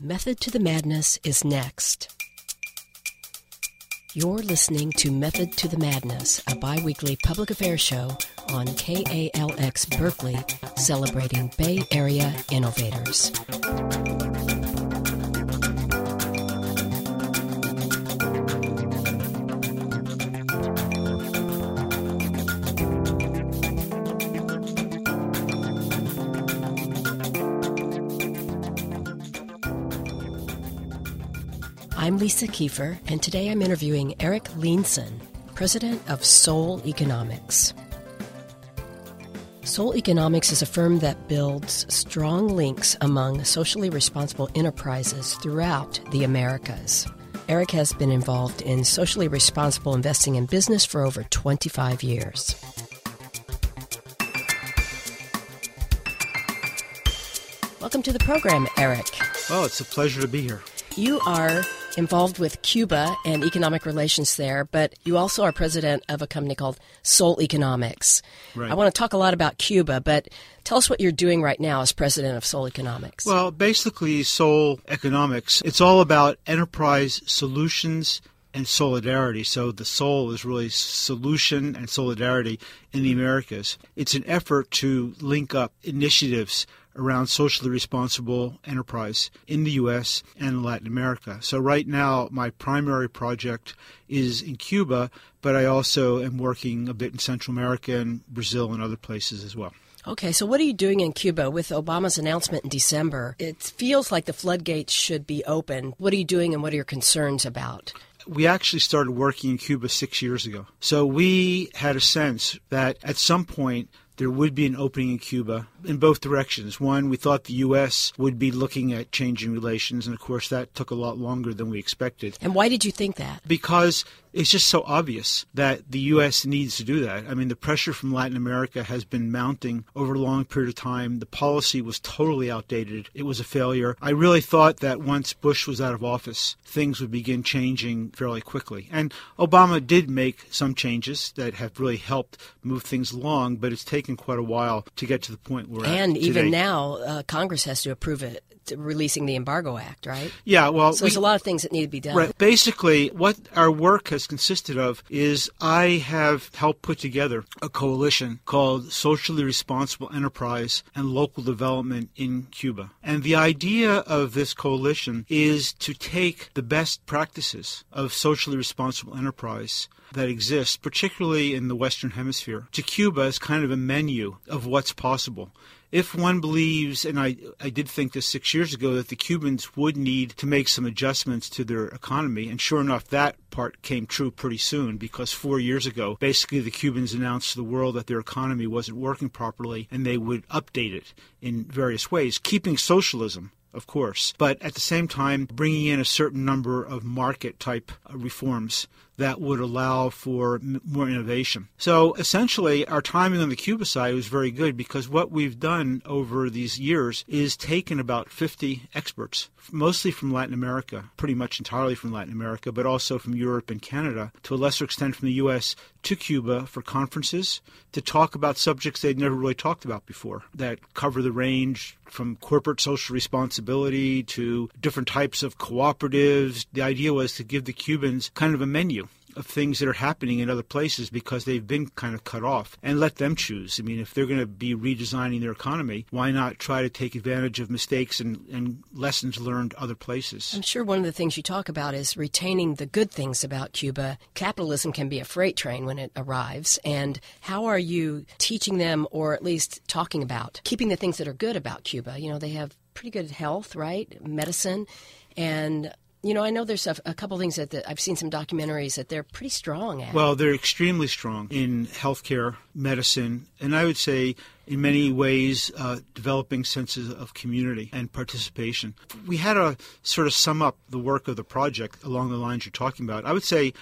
Method to the Madness is next. You're listening to Method to the Madness, a bi weekly public affairs show on KALX Berkeley, celebrating Bay Area innovators. I'm Lisa Kiefer, and today I'm interviewing Eric Leenson, president of Sol Economics. Sol Economics is a firm that builds strong links among socially responsible enterprises throughout the Americas. Eric has been involved in socially responsible investing in business for over 25 years. Welcome to the program, Eric. Well, it's a pleasure to be here. You are involved with Cuba and economic relations there, but you also are president of a company called Sol Economics. Right. I want to talk a lot about Cuba, but tell us what you're doing right now as president of Sol Economics. Well, basically, Sol Economics, it's all about enterprise solutions and solidarity. So the soul is really solution and solidarity in the Americas. It's an effort to link up initiatives around socially responsible enterprise in the U.S. and Latin America. So, right now, my primary project is in Cuba, but I also am working a bit in Central America and Brazil and other places as well. Okay, so what are you doing in Cuba with Obama's announcement in December? It feels like the floodgates should be open. What are you doing and what are your concerns about? we actually started working in Cuba six years ago. So we had a sense that at some point there would be an opening in Cuba in both directions. One, we thought the U.S. would be looking at changing relations, and of course, that took a lot longer than we expected. And why did you think that? Because it's just so obvious that the U.S. needs to do that. I mean, the pressure from Latin America has been mounting over a long period of time. The policy was totally outdated, it was a failure. I really thought that once Bush was out of office, things would begin changing fairly quickly. And Obama did make some changes that have really helped move things along, but it's taken quite a while to get to the point where. And even today. now, uh, Congress has to approve it, releasing the Embargo Act, right? Yeah, well. So there's a lot of things that need to be done. Right. Basically, what our work has consisted of is I have helped put together a coalition called Socially Responsible Enterprise and Local Development in Cuba. And the idea of this coalition is to take the best practices of socially responsible enterprise that exists, particularly in the Western Hemisphere, to Cuba as kind of a menu of what's possible if one believes, and I, I did think this six years ago, that the Cubans would need to make some adjustments to their economy, and sure enough, that part came true pretty soon because four years ago, basically the Cubans announced to the world that their economy wasn't working properly and they would update it in various ways, keeping socialism of course, but at the same time bringing in a certain number of market type uh, reforms that would allow for more innovation. So essentially, our timing on the Cuba side was very good because what we've done over these years is taken about 50 experts, mostly from Latin America, pretty much entirely from Latin America, but also from Europe and Canada, to a lesser extent from the U.S., to Cuba for conferences to talk about subjects they'd never really talked about before that cover the range from corporate social responsibility to different types of cooperatives. The idea was to give the Cubans kind of a menu of things that are happening in other places because they've been kind of cut off and let them choose. I mean, if they're going to be redesigning their economy, why not try to take advantage of mistakes and, and lessons learned other places? I'm sure one of the things you talk about is retaining the good things about Cuba. Capitalism can be a freight train when it arrives. And how are you teaching them, or at least talking about, keeping the things that are good about Cuba? You know, they have pretty good health, right? Medicine. And you know, I know there's a, a couple things that the, I've seen some documentaries that they're pretty strong at. Well, they're extremely strong in healthcare, medicine, and I would say in many ways uh, developing senses of community and participation. We had to sort of sum up the work of the project along the lines you're talking about. I would say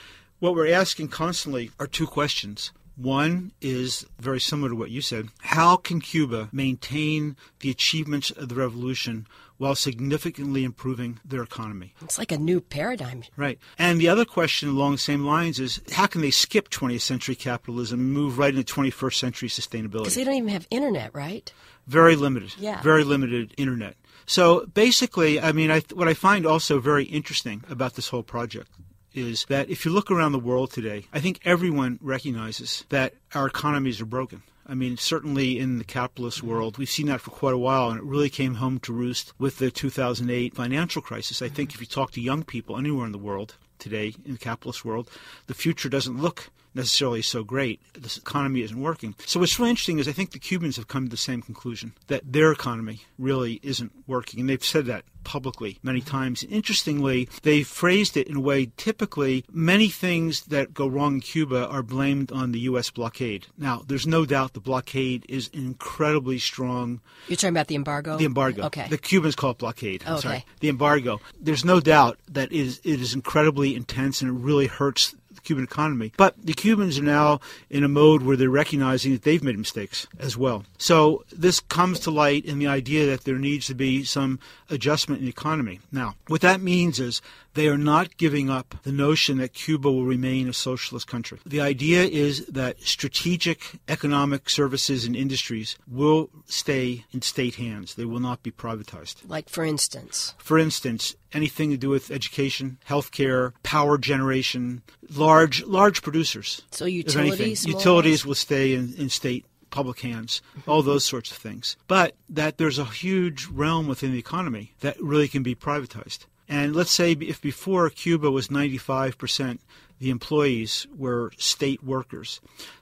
what we're asking constantly are two questions. One is very similar to what you said. How can Cuba maintain the achievements of the revolution while significantly improving their economy? It's like a new paradigm. Right. And the other question along the same lines is how can they skip 20th century capitalism and move right into 21st century sustainability? Because they don't even have internet, right? Very limited. Yeah. Very limited internet. So basically, I mean, I, what I find also very interesting about this whole project is that if you look around the world today, I think everyone recognizes that our economies are broken. I mean, certainly in the capitalist mm-hmm. world, we've seen that for quite a while, and it really came home to roost with the 2008 financial crisis. I think mm-hmm. if you talk to young people anywhere in the world today, in the capitalist world, the future doesn't look necessarily so great. This economy isn't working. So what's really interesting is I think the Cubans have come to the same conclusion that their economy really isn't working, and they've said that publicly many times. Interestingly, they phrased it in a way typically many things that go wrong in Cuba are blamed on the U.S. blockade. Now, there's no doubt the blockade is incredibly strong. You're talking about the embargo? The embargo. Okay. The Cubans call it blockade. I'm Okay. sorry. The embargo. There's no doubt that it is, it is incredibly intense and it really hurts Cuban economy. But the Cubans are now in a mode where they're recognizing that they've made mistakes as well. So this comes to light in the idea that there needs to be some adjustment in the economy. Now, what that means is they are not giving up the notion that Cuba will remain a socialist country. The idea is that strategic economic services and industries will stay in state hands. They will not be privatized. Like, for instance, For instance, anything to do with education, healthcare, power generation, large large producers. so utilities, utilities will stay in, in state public hands, all those sorts of things. But that there's a huge realm within the economy that really can be privatized. And let's say if before Cuba was 95% the employees were state workers,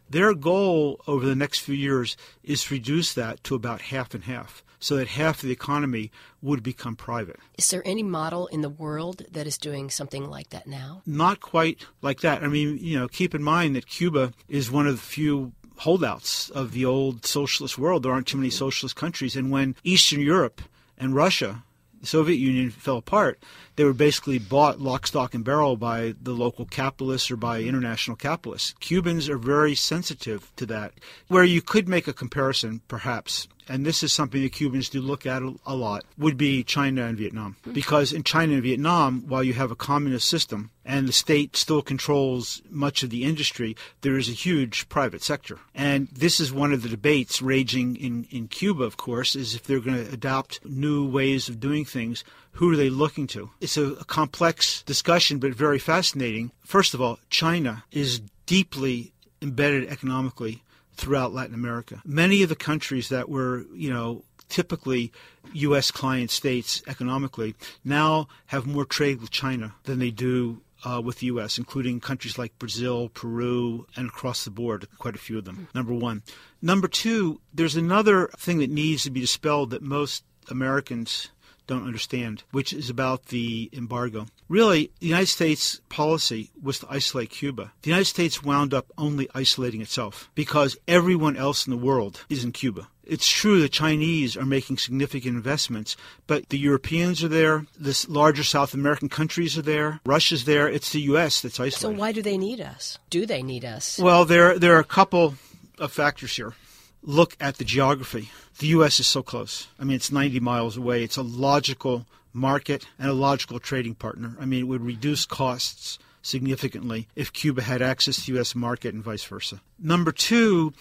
their goal over the next few years is to reduce that to about half and half, so that half of the economy would become private. Is there any model in the world that is doing something like that now? not quite like that. I mean, you know, keep in mind that Cuba is one of the few holdouts of the old socialist world. There aren't too many socialist countries. And when Eastern Europe and Russia, Soviet Union, fell apart, they were basically bought lock, stock, and barrel by the local capitalists or by international capitalists. Cubans are very sensitive to that. Where you could make a comparison, perhaps, and this is something the Cubans do look at a, a lot, would be China and Vietnam. Mm-hmm. Because in China and Vietnam, while you have a communist system and the state still controls much of the industry, there is a huge private sector. And this is one of the debates raging in, in Cuba, of course, is if they're going to adopt new ways of doing things, who are they looking to? It's a, a complex discussion, but very fascinating. First of all, China is deeply embedded economically throughout Latin America. Many of the countries that were, you know, typically U.S. client states economically now have more trade with China than they do uh, with the U.S., including countries like Brazil, Peru, and across the board, quite a few of them. Number one. Number two, there's another thing that needs to be dispelled that most Americans don't understand, which is about the embargo. Really, the United States policy was to isolate Cuba. The United States wound up only isolating itself because everyone else in the world is in Cuba. It's true the Chinese are making significant investments, but the Europeans are there, the larger South American countries are there, Russia's there, it's the U.S. that's isolating. So why do they need us? Do they need us? Well, there there are a couple of factors here. Look at the geography. The U.S. is so close. I mean, it's 90 miles away. It's a logical market and a logical trading partner. I mean, it would reduce costs significantly if Cuba had access to the U.S. market and vice versa. Number two,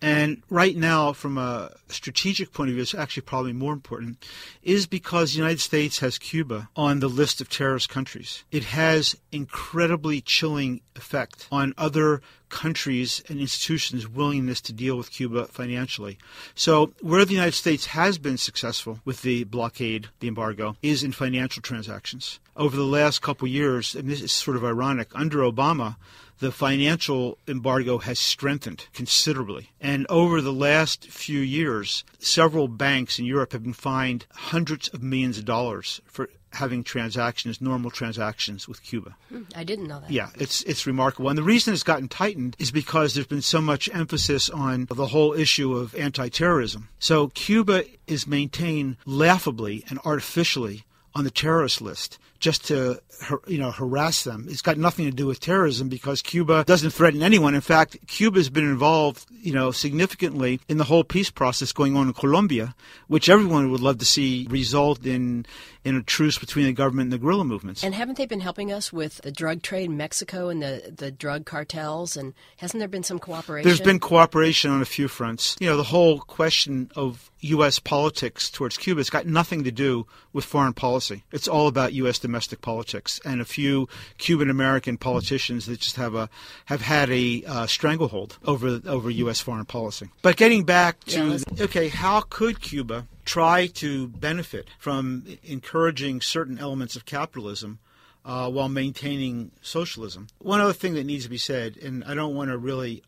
and right now, from a strategic point of view, it's actually probably more important, is because the United States has Cuba on the list of terrorist countries. It has incredibly chilling effect on other countries and institutions' willingness to deal with Cuba financially. So, where the United States has been successful with the blockade, the embargo, is in financial transactions. Over the last couple years, and this is sort of ironic, under Obama, the financial embargo has strengthened considerably. And over the last few years, several banks in Europe have been fined hundreds of millions of dollars for having transactions, normal transactions with Cuba. Hmm, I didn't know that. Yeah, it's it's remarkable. And the reason it's gotten tightened is because there's been so much emphasis on the whole issue of anti-terrorism. So Cuba is maintained laughably and artificially on the terrorist list just to you know harass them. It's got nothing to do with terrorism because Cuba doesn't threaten anyone. In fact, Cuba has been involved you know significantly in the whole peace process going on in Colombia, which everyone would love to see result in in a truce between the government and the guerrilla movements. And haven't they been helping us with the drug trade in Mexico and the the drug cartels? And hasn't there been some cooperation? There's been cooperation on a few fronts. You know, the whole question of U.S. politics towards Cuba has got nothing to do with foreign policy. It's all about U.S. domestic politics and a few Cuban American politicians that just have a have had a uh, stranglehold over over U.S. foreign policy. But getting back to yeah, okay, how could Cuba try to benefit from encouraging certain elements of capitalism? Uh, while maintaining socialism. One other thing that needs to be said, and I don't want to really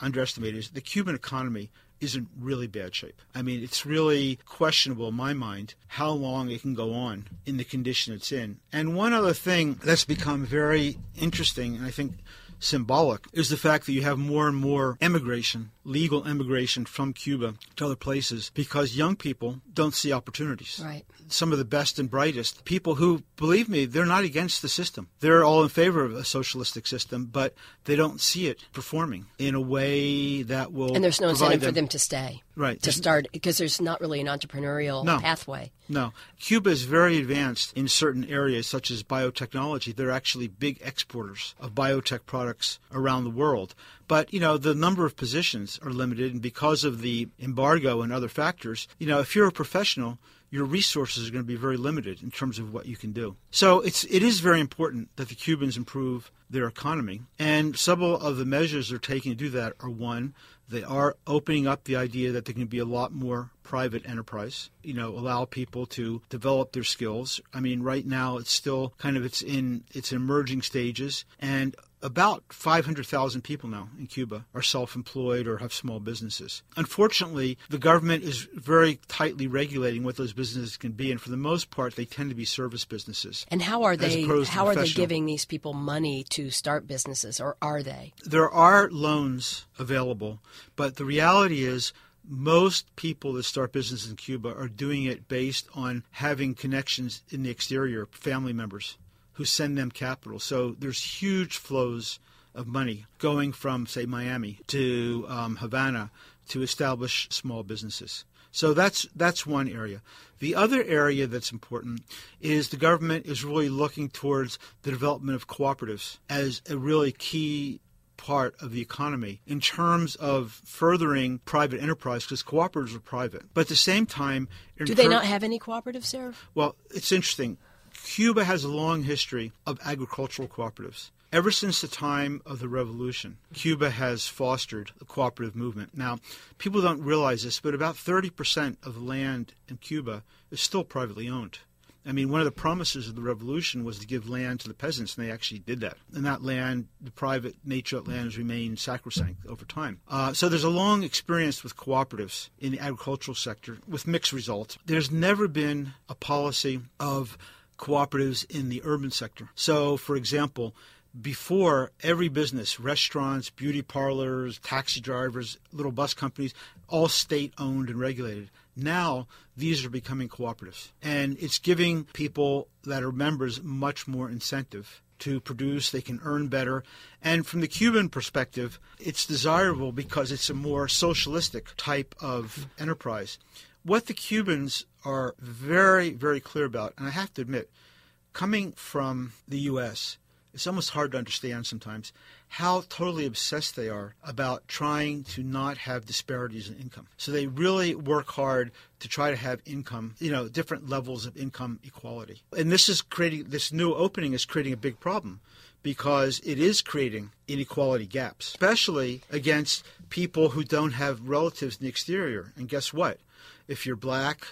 underestimate, is the Cuban economy is in really bad shape. I mean, it's really questionable in my mind how long it can go on in the condition it's in. And one other thing that's become very interesting, and I think symbolic, is the fact that you have more and more emigration, legal emigration from Cuba to other places because young people don't see opportunities. Right. Some of the best and brightest people who, believe me, they're not against the system. They're all in favor of a socialistic system, but they don't see it performing in a way that will. And there's no incentive them, for them to stay. Right. To start, because there's not really an entrepreneurial no. pathway. No. Cuba is very advanced in certain areas, such as biotechnology. They're actually big exporters of biotech products around the world. But, you know, the number of positions are limited, and because of the embargo and other factors, you know, if you're a professional, your resources are going to be very limited in terms of what you can do. So it's it is very important that the Cubans improve their economy, and several of the measures they're taking to do that are one, they are opening up the idea that there can be a lot more private enterprise. You know, allow people to develop their skills. I mean, right now it's still kind of it's in its emerging stages, and about 500,000 people now in Cuba are self employed or have small businesses. Unfortunately, the government is very tightly regulating what those businesses can be, and for the most part, they tend to be service businesses. And how are they how are they giving these people money to start businesses, or are they? There are loans available, but the reality is most people that start business in Cuba are doing it based on having connections in the exterior, family members who send them capital. So there's huge flows of money going from, say, Miami to um, Havana to establish small businesses. So that's that's one area. The other area that's important is the government is really looking towards the development of cooperatives as a really key part of the economy in terms of furthering private enterprise because cooperatives are private. But at the same time, do they not have any cooperatives there? Well, it's interesting. Cuba has a long history of agricultural cooperatives. Ever since the time of the revolution, Cuba has fostered the cooperative movement. Now, people don't realize this, but about 30% of the land in Cuba is still privately owned. I mean, one of the promises of the revolution was to give land to the peasants, and they actually did that. And that land, the private nature of land, has remained sacrosanct over time. Uh, so there's a long experience with cooperatives in the agricultural sector with mixed results. There's never been a policy of cooperatives in the urban sector. So, for example, before every business, restaurants, beauty parlors, taxi drivers, little bus companies, all state owned and regulated. Now these are becoming cooperatives. And it's giving people that are members much more incentive to produce, they can earn better. And from the Cuban perspective, it's desirable because it's a more socialistic type of enterprise. What the Cubans are very, very clear about, and I have to admit, coming from the U.S., it's almost hard to understand sometimes how totally obsessed they are about trying to not have disparities in income. So they really work hard to try to have income, you know, different levels of income equality. And this is creating, this new opening is creating a big problem because it is creating inequality gaps, especially against people who don't have relatives in the exterior. And guess what? If you're black,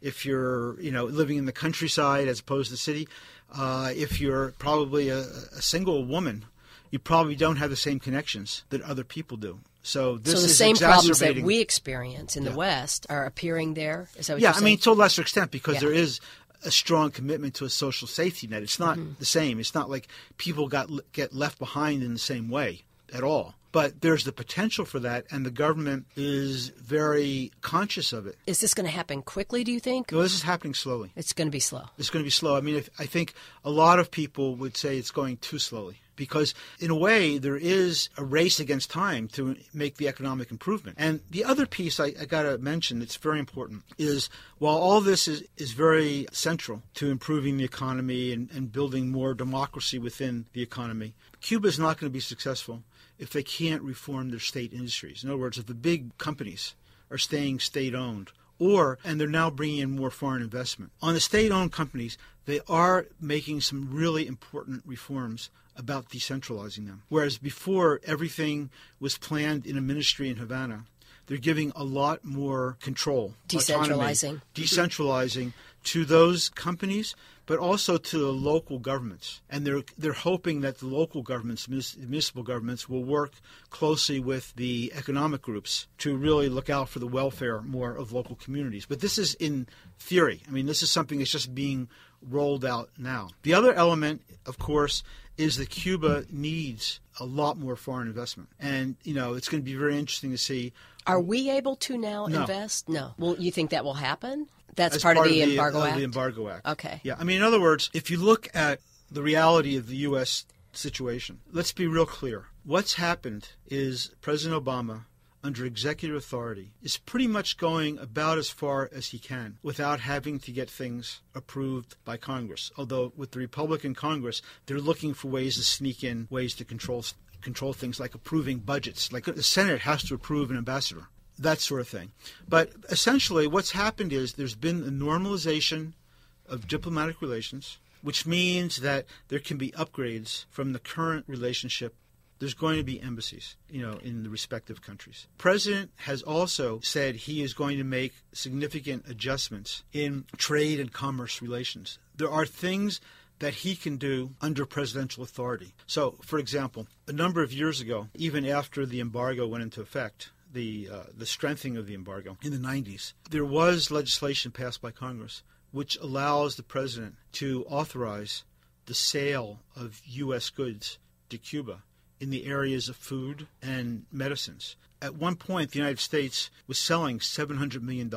if you're, you know, living in the countryside as opposed to the city, uh, if you're probably a, a, single woman, you probably don't have the same connections that other people do. So this so the is same problems that we experience in yeah. the West are appearing there. Is that what yeah, I mean to a lesser extent because yeah. there is a strong commitment to a social safety net. It's not mm-hmm. the same. It's not like people got get left behind in the same way at all. But there's the potential for that, and the government is very conscious of it. Is this going to happen quickly, do you think? Well, this is happening slowly. It's going to be slow. It's going to be slow. I mean, if, I think a lot of people would say it's going too slowly because in a way there is a race against time to make the economic improvement. And the other piece I, I got to mention that's very important is while all this is, is very central to improving the economy and, and building more democracy within the economy, Cuba is not going to be successful if they can't reform their state industries. In other words, if the big companies are staying state owned or and they're now bringing in more foreign investment. On the state-owned companies, they are making some really important reforms about decentralizing them. Whereas before everything was planned in a ministry in Havana, they're giving a lot more control, decentralizing, autonomy, decentralizing to those companies, but also to the local governments. And they're they're hoping that the local governments, municipal governments, will work closely with the economic groups to really look out for the welfare more of local communities. But this is in theory. I mean, this is something that's just being rolled out now. The other element, of course, is that Cuba needs a lot more foreign investment. And, you know, it's going to be very interesting to see. Are we able to now no. invest? No. Well, you think that will happen? That's part, part, of the, the Embargo of Act? the Embargo Act. Okay. Yeah. I mean, in other words, if you look at the reality of the U.S. situation, let's be real clear. What's happened is President Obama under executive authority is pretty much going about as far as he can without having to get things approved by Congress. Although with the Republican Congress, they're looking for ways to sneak in ways to control control things like approving budgets. Like the Senate has to approve an ambassador that sort of thing. But essentially, what's happened is there's been a normalization of diplomatic relations, which means that there can be upgrades from the current relationship. There's going to be embassies, you know, in the respective countries. President has also said he is going to make significant adjustments in trade and commerce relations. There are things that he can do under presidential authority. So, for example, a number of years ago, even after the embargo went into effect, the uh, the strengthening of the embargo in the 90s, there was legislation passed by Congress which allows the president to authorize the sale of U.S. goods to Cuba in the areas of food and medicines. At one point, the United States was selling $700 million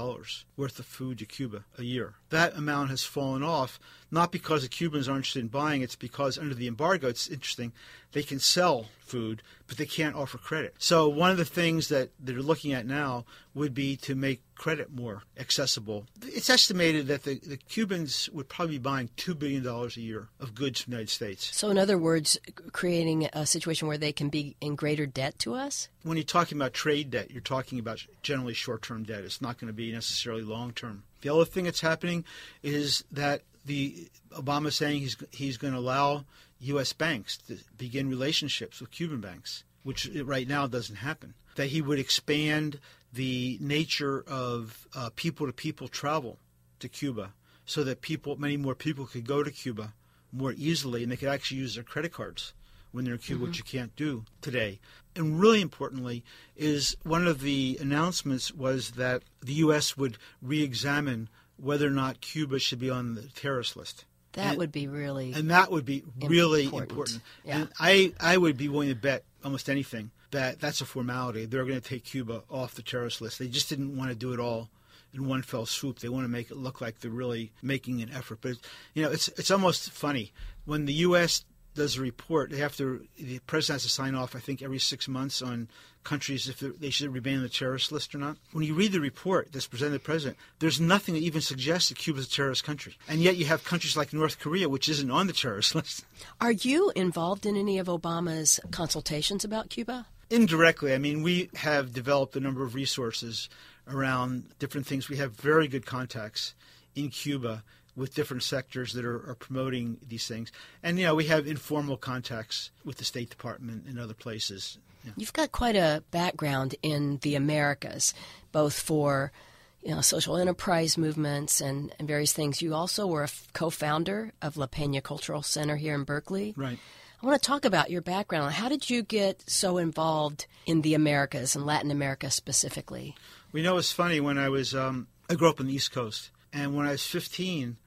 worth of food to Cuba a year. That amount has fallen off, not because the Cubans aren't interested in buying, it's because under the embargo, it's interesting, they can sell food, but they can't offer credit. So one of the things that they're looking at now would be to make credit more accessible. It's estimated that the, the Cubans would probably be buying $2 billion a year of goods from the United States. So, in other words, creating a situation where they can be in greater debt to us? When you're talking about trade debt, you're talking about generally short term debt. It's not going to be necessarily long term. The other thing that's happening is that the Obama saying he's he's going to allow U.S. banks to begin relationships with Cuban banks, which right now doesn't happen. That he would expand the nature of people to people travel to Cuba so that people, many more people could go to Cuba more easily and they could actually use their credit cards when they're in Cuba, mm-hmm. which you can't do today. And really importantly, is one of the announcements was that the U.S. would re examine whether or not Cuba should be on the terrorist list. That and, would be really and that would be really important. important. Yeah. And I I would be willing to bet almost anything that that's a formality. They're going to take Cuba off the terrorist list. They just didn't want to do it all in one fell swoop. They want to make it look like they're really making an effort. But you know, it's it's almost funny when the U.S. does a report. They have to the president has to sign off. I think every six months on countries if they should remain on the terrorist list or not. When you read the report that's presented to the president, there's nothing that even suggests that Cuba's a terrorist country. And yet you have countries like North Korea, which isn't on the terrorist list. Are you involved in any of Obama's consultations about Cuba? Indirectly. I mean, we have developed a number of resources around different things. We have very good contacts in Cuba with different sectors that are, are, promoting these things. And, you know, we have informal contacts with the State Department and other places. Yeah. You've got quite a background in the Americas, both for you know, social enterprise movements and, and various things. You also were a co-founder of La Peña Cultural Center here in Berkeley. Right. I want to talk about your background. How did you get so involved in the Americas and Latin America specifically? We know it's funny when I was um, I grew up on the East Coast, and when I was 15,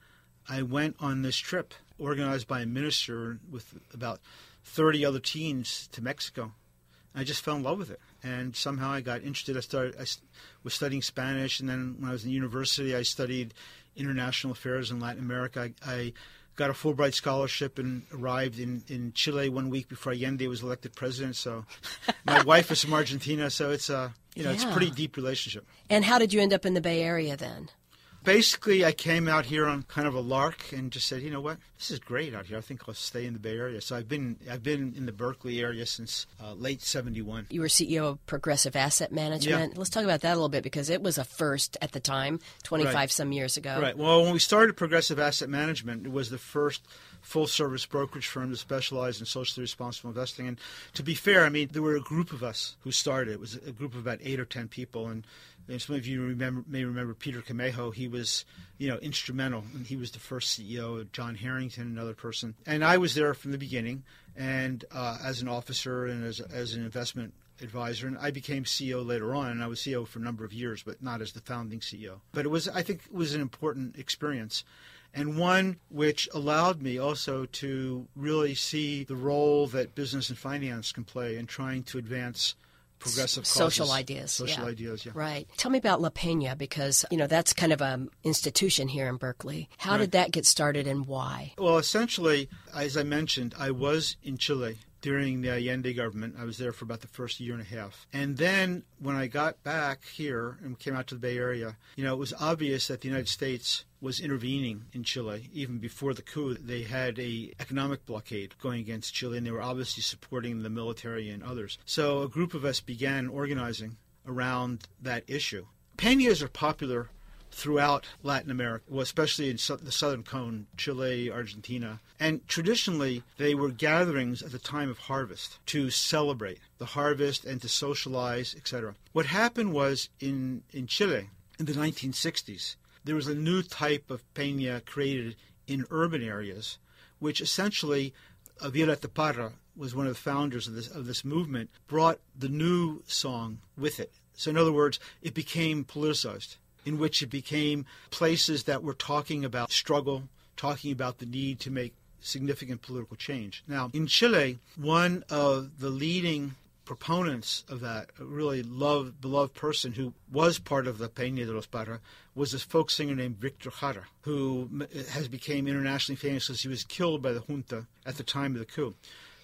I went on this trip organized by a minister with about 30 other teens to Mexico I just fell in love with it, and somehow I got interested. I started. I was studying Spanish, and then when I was in university, I studied international affairs in Latin America. I, I got a Fulbright scholarship and arrived in, in Chile one week before Allende was elected president. So my wife is from Argentina, so it's a you know yeah. it's a pretty deep relationship. And how did you end up in the Bay Area then? Basically, I came out here on kind of a lark and just said, you know what, this is great out here. I think I'll stay in the Bay Area. So I've been I've been in the Berkeley area since uh, late '71. You were CEO of Progressive Asset Management. Yeah. Let's talk about that a little bit because it was a first at the time, 25 right. some years ago. Right. Well, when we started Progressive Asset Management, it was the first full service brokerage firm to specialize in socially responsible investing. And to be fair, I mean, there were a group of us who started. It was a group of about eight or ten people, and and some of you remember, may remember Peter Camejo. He was, you know, instrumental, and he was the first CEO. Of John Harrington, another person, and I was there from the beginning, and uh, as an officer and as as an investment advisor, and I became CEO later on, and I was CEO for a number of years, but not as the founding CEO. But it was, I think, it was an important experience, and one which allowed me also to really see the role that business and finance can play in trying to advance progressive causes, social ideas. Social yeah. ideas, yeah. Right. Tell me about La Peña because you know that's kind of an um, institution here in Berkeley. How right. did that get started and why? Well, essentially, as I mentioned, I was in Chile during the Allende government. I was there for about the first year and a half. And then when I got back here and came out to the Bay Area, you know, it was obvious that the United States was intervening in Chile even before the coup. They had a economic blockade going against Chile, and they were obviously supporting the military and others. So a group of us began organizing around that issue. Peñas are popular throughout Latin America, well, especially in the southern cone, Chile, Argentina. And traditionally, they were gatherings at the time of harvest to celebrate the harvest and to socialize, etc. What happened was in, in Chile in the 1960s, there was a new type of peña created in urban areas, which essentially, uh, Violeta Parra was one of the founders of this, of this movement, brought the new song with it. So, in other words, it became politicized in which it became places that were talking about struggle, talking about the need to make significant political change. Now, in Chile, one of the leading proponents of that, a really loved, beloved person who was part of the Peña de los Parra, was this folk singer named Victor Jara, who has become internationally famous because he was killed by the junta at the time of the coup.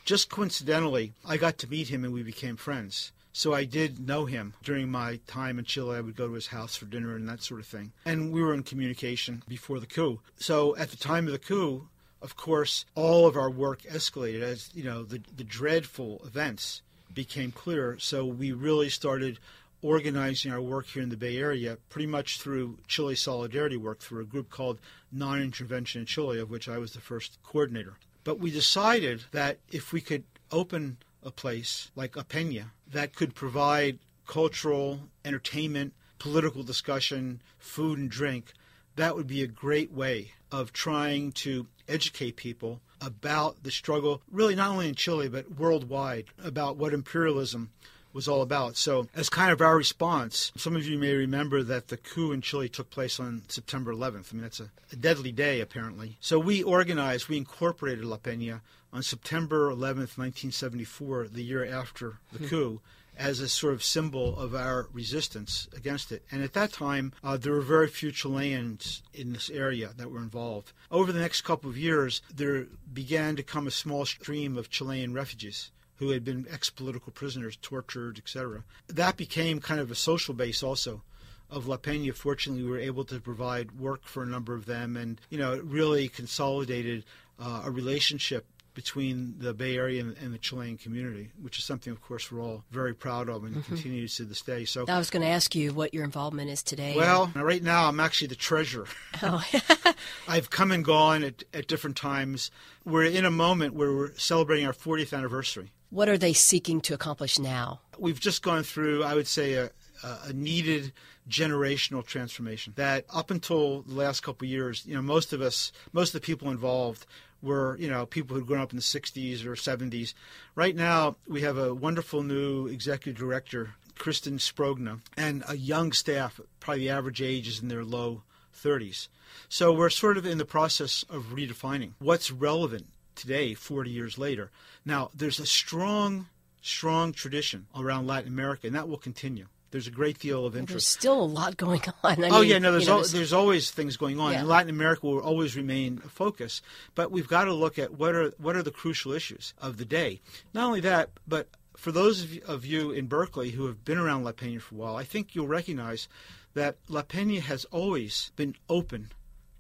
Just coincidentally, I got to meet him and we became friends. So I did know him during my time in Chile. I would go to his house for dinner and that sort of thing. And we were in communication before the coup. So at the time of the coup, of course, all of our work escalated as, you know, the, the dreadful events became clear. So we really started organizing our work here in the Bay Area pretty much through Chile Solidarity work through a group called Non Intervention in Chile, of which I was the first coordinator. But we decided that if we could open a place like a Peña that could provide cultural, entertainment, political discussion, food and drink, that would be a great way of trying to educate people about the struggle, really not only in Chile, but worldwide, about what imperialism was all about. So, as kind of our response, some of you may remember that the coup in Chile took place on September 11th. I mean, that's a, a deadly day, apparently. So, we organized, we incorporated La Peña on September 11th, 1974, the year after the hmm. coup. As a sort of symbol of our resistance against it. And at that time, uh, there were very few Chileans in this area that were involved. Over the next couple of years, there began to come a small stream of Chilean refugees who had been ex political prisoners, tortured, etc. That became kind of a social base also of La Peña. Fortunately, we were able to provide work for a number of them, and you know, it really consolidated uh, a relationship between the Bay Area and, and, the Chilean community, which is something, of course, we're all very proud of and mm-hmm. continues to this day. So I was going to ask you what your involvement is today. Well, right now I'm actually the treasurer. Oh. I've come and gone at, at different times. We're in a moment where we're celebrating our 40th anniversary. What are they seeking to accomplish now? We've just gone through, I would say, a, a needed generational transformation. That up until the last couple of years, you know, most of us, most of the people involved were, you know, people who'd grown up in the 60s or 70s. Right now, we have a wonderful new executive director, Kristen Sprogna, and a young staff. Probably the average age is in their low 30s. So we're sort of in the process of redefining what's relevant today, 40 years later. Now, there's a strong strong tradition around Latin America, and that will continue. There's a great deal of interest. There's still a lot going on. I oh mean, yeah, no, there's you know, al- there's always things going on, Yeah. Latin America will always remain a focus. But we've got to look at what are what are the crucial issues of the day. Not only that, but for those of you, of you in Berkeley who have been around La Peña for a while, I think you'll recognize that La Peña has always been open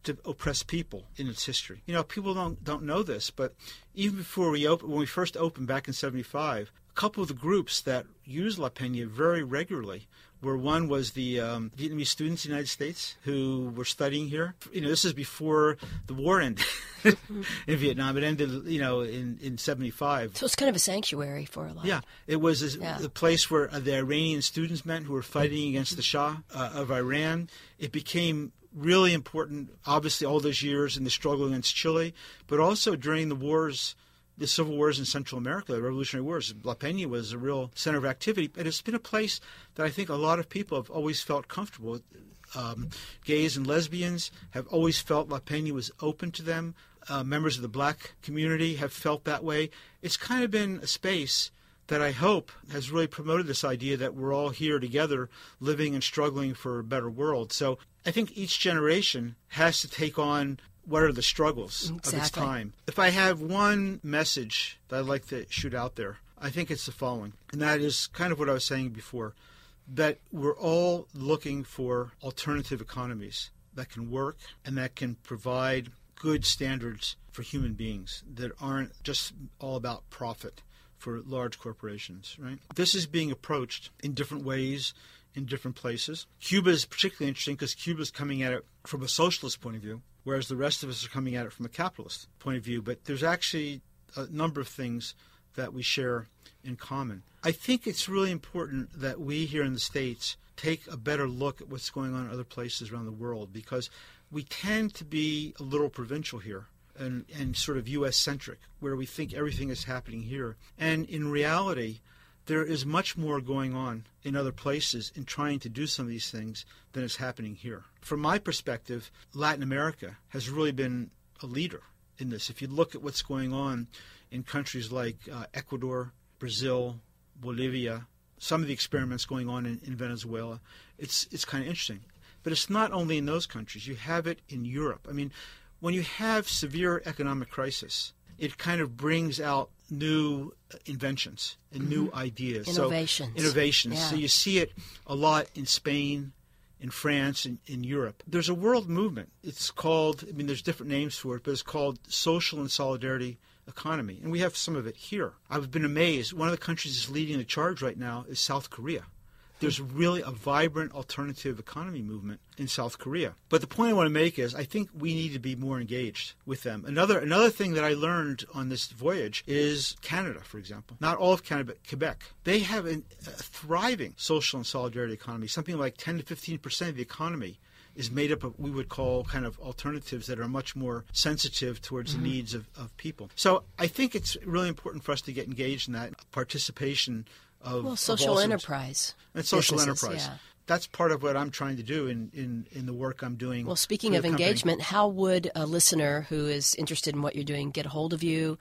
to oppressed people in its history. You know, people don't don't know this, but even before we opened, when we first opened back in '75, a couple of the groups that used La Peña very regularly were one was the um, Vietnamese students in the United States who were studying here. You know, this is before the war ended in Vietnam. It ended, you know, in in '75. so it's kind of a sanctuary for a lot. Yeah, it was a, Yeah. the place where the Iranian students met who were fighting against the Shah uh, of Iran. It became really important, obviously, all those years in the struggle against Chile, but also during the wars, the civil wars in Central America, the Revolutionary Wars. La Peña was a real center of activity, and it's been a place that I think a lot of people have always felt comfortable. Um, gays and lesbians have always felt La Peña was open to them. Uh, members of the black community have felt that way. It's kind of been a space that I hope has really promoted this idea that we're all here together, living and struggling for a better world. So I think each generation has to take on what are the struggles of its time. If I have one message that I'd like to shoot out there, I think it's the following, and that is kind of what I was saying before that we're all looking for alternative economies that can work and that can provide good standards for human beings that aren't just all about profit for large corporations, right? This is being approached in different ways in different places. Cuba is particularly interesting because Cuba is coming at it from a socialist point of view, whereas the rest of us are coming at it from a capitalist point of view. But there's actually a number of things that we share in common. I think it's really important that we here in the States take a better look at what's going on in other places around the world because we tend to be a little provincial here and, and sort of U.S. centric, where we think everything is happening here. And in reality, there is much more going on in other places in trying to do some of these things than is happening here. From my perspective, Latin America has really been a leader in this. If you look at what's going on in countries like uh, Ecuador, Brazil, Bolivia, some of the experiments going on in, in Venezuela, it's it's kind of interesting. But it's not only in those countries. You have it in Europe. I mean, when you have severe economic crisis, it kind of brings out new inventions and new ideas. Mm-hmm. Innovations. So, innovations. So you see it a lot in Spain, in France, and in Europe. There's a world movement. It's called, I mean, there's different names for it, but it's called social and solidarity economy. And we have some of it here. I've been amazed. One of the countries that's leading the charge right now is South Korea. There's really a vibrant alternative economy movement in South Korea. But the point I want to make is I think we need to be more engaged with them. Another another thing that I learned on this voyage is Canada, for example. Not all of Canada, but Quebec. They have an, a thriving social and solidarity economy. Something like 10 to 15 percent of the economy is made up of what we would call kind of alternatives that are much more sensitive towards the mm-hmm. needs of, of people. So I think it's really important for us to get engaged in that participation of Well, social sorts. enterprise. And social enterprise. yeah. That's part of what I'm trying to do in, in, in the work I'm doing. Well, speaking of engagement, how would a listener who is interested in what you're doing get a hold of you?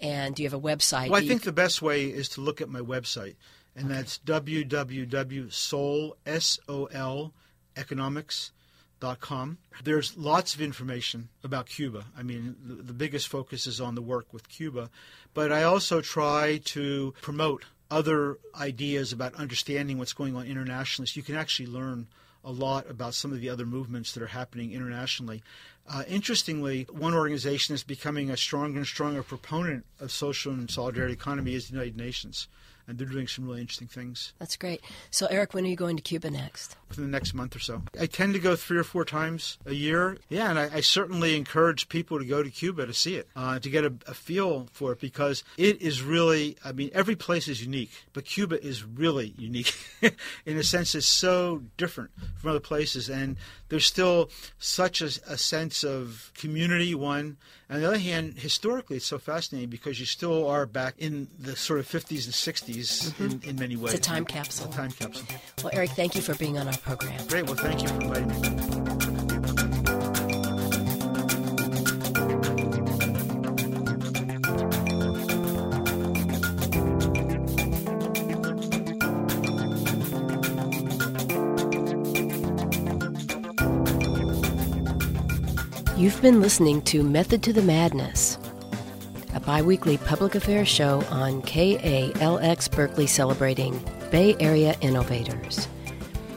And do you have a website? Well, I think the best way is to look at my website, and that's www.sol, S-O-L, economics.com. There's lots of information about Cuba. I mean, the, the biggest focus is on the work with Cuba, but I also try to promote other ideas about understanding what's going on internationally so you can actually learn a lot about some of the other movements that are happening internationally. Uh, interestingly, one organization that's becoming a stronger and stronger proponent of social and solidarity economy is the United Nations, and they're doing some really interesting things That's great. So, Eric, when are you going to Cuba next? within the next month or so. I tend to go three or four times a year. Yeah, and I, I certainly encourage people to go to Cuba to see it, uh, to get a, a feel for it, because it is really, I mean, every place is unique, but Cuba is really unique in a sense it's so different from other places. And there's still such a, a sense of community, one. And on the other hand, historically, it's so fascinating because you still are back in the sort of 50s and 60s 60s mm-hmm. in, in, many ways. It's a time capsule. It's a time capsule. Well, Eric, thank you for being on our program. Great. Well, thank you for inviting me. You've been listening to Method to the Madness a biweekly public affairs show on KALX Berkeley celebrating Bay Area innovators.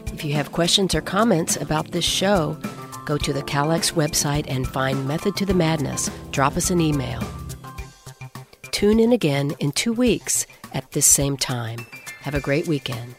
If you have questions or comments about this show, go to the KALX website and find Method to the Madness. Drop us an email. Tune in again in two weeks at this same time. Have a great weekend.